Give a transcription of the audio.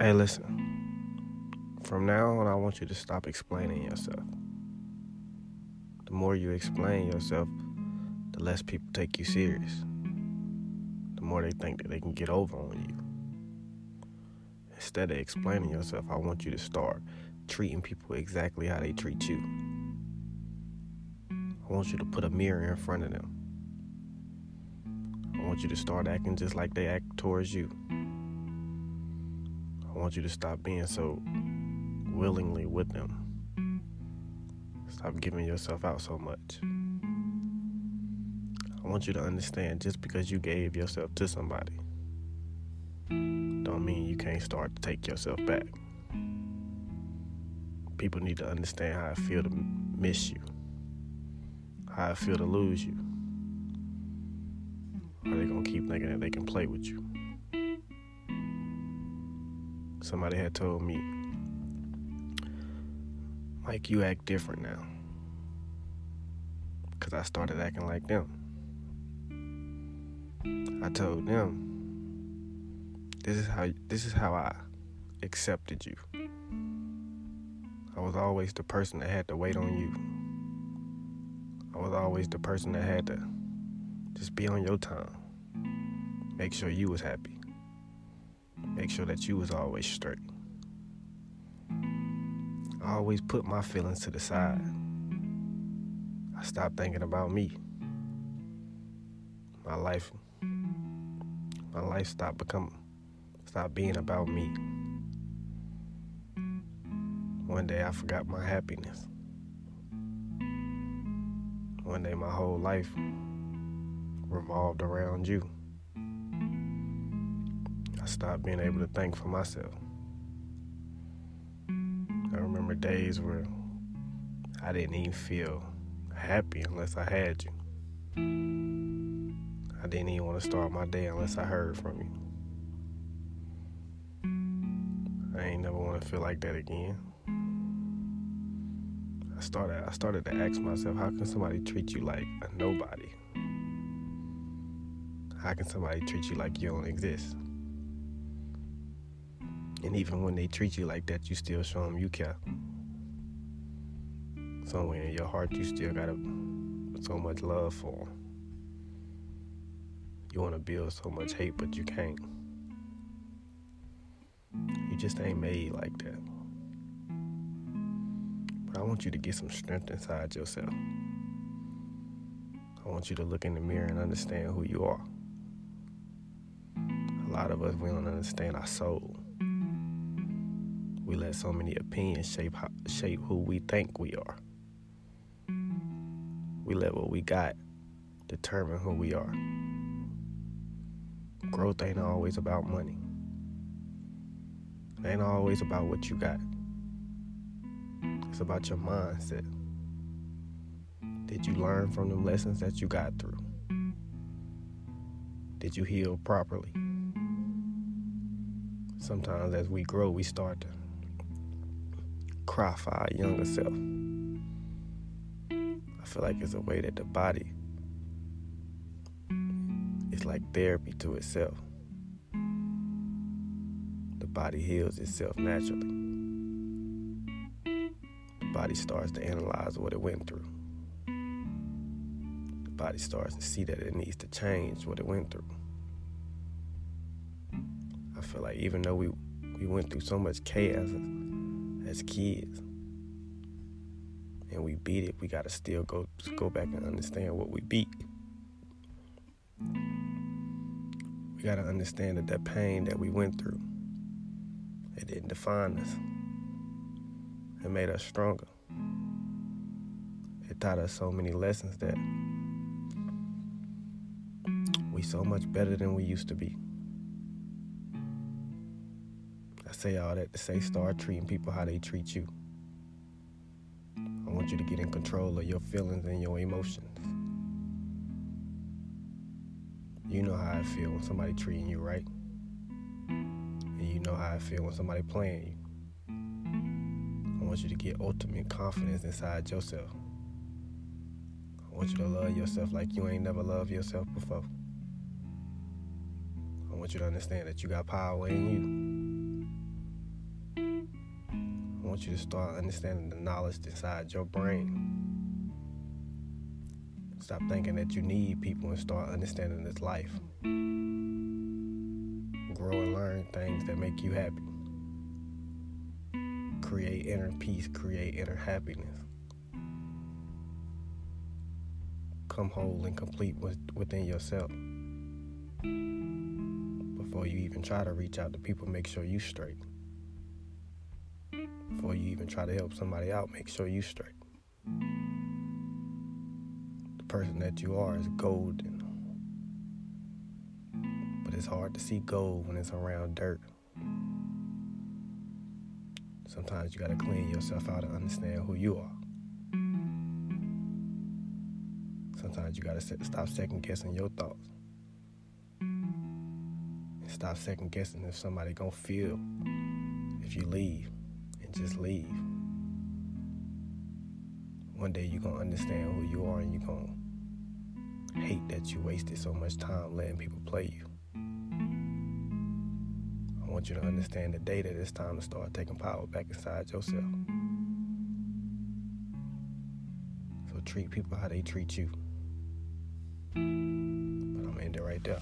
Hey, listen. From now on, I want you to stop explaining yourself. The more you explain yourself, the less people take you serious. The more they think that they can get over on you. Instead of explaining yourself, I want you to start treating people exactly how they treat you. I want you to put a mirror in front of them. I want you to start acting just like they act towards you. I want you to stop being so willingly with them. Stop giving yourself out so much. I want you to understand just because you gave yourself to somebody don't mean you can't start to take yourself back. People need to understand how I feel to miss you, how I feel to lose you. Are they gonna keep thinking that they can play with you? Somebody had told me, Mike, you act different now. Because I started acting like them. I told them, this is how this is how I accepted you. I was always the person that had to wait on you. I was always the person that had to just be on your time. Make sure you was happy. Make sure that you was always straight. I always put my feelings to the side. I stopped thinking about me. My life my life stopped becoming stopped being about me. One day I forgot my happiness. One day my whole life revolved around you. I stopped being able to mm-hmm. think for myself. I remember days where I didn't even feel happy unless I had you. I didn't even want to start my day unless I heard from you. I ain't never want to feel like that again. I started I started to ask myself, how can somebody treat you like a nobody? How can somebody treat you like you don't exist? And even when they treat you like that, you still show them you care. Somewhere in your heart, you still got so much love for them. You want to build so much hate, but you can't You just ain't made like that. But I want you to get some strength inside yourself. I want you to look in the mirror and understand who you are. A lot of us, we don't understand our soul. We let so many opinions shape how, shape who we think we are. We let what we got determine who we are. Growth ain't always about money. It ain't always about what you got. It's about your mindset. Did you learn from the lessons that you got through? Did you heal properly? Sometimes as we grow, we start to cry for our younger self. I feel like it's a way that the body is like therapy to itself The body heals itself naturally. The body starts to analyze what it went through. The body starts to see that it needs to change what it went through. I feel like even though we we went through so much chaos as kids and we beat it, we gotta still go go back and understand what we beat. We gotta understand that that pain that we went through it didn't define us. It made us stronger. It taught us so many lessons that we so much better than we used to be. Say all that to say start mm-hmm. treating people how they treat you. I want you to get in control of your feelings and your emotions. You know how I feel when somebody treating you right. And you know how I feel when somebody playing you. I want you to get ultimate confidence inside yourself. I want you to love yourself like you ain't never loved yourself before. I want you to understand that you got power in you. Want you to start understanding the knowledge inside your brain. Stop thinking that you need people and start understanding this life. Grow and learn things that make you happy. Create inner peace, create inner happiness. Come whole and complete within yourself. Before you even try to reach out to people, make sure you straight. Before you even try to help somebody out, make sure you straight The person that you are is golden. But it's hard to see gold when it's around dirt. Sometimes you gotta clean yourself out to understand who you are. Sometimes you gotta stop second guessing your thoughts. And stop second guessing if somebody gonna feel if you leave just leave. One day you're gonna understand who you are and you're gonna hate that you wasted so much time letting people play you. I want you to understand the day that it's time to start taking power back inside yourself. So treat people how they treat you. But I'm ending right there.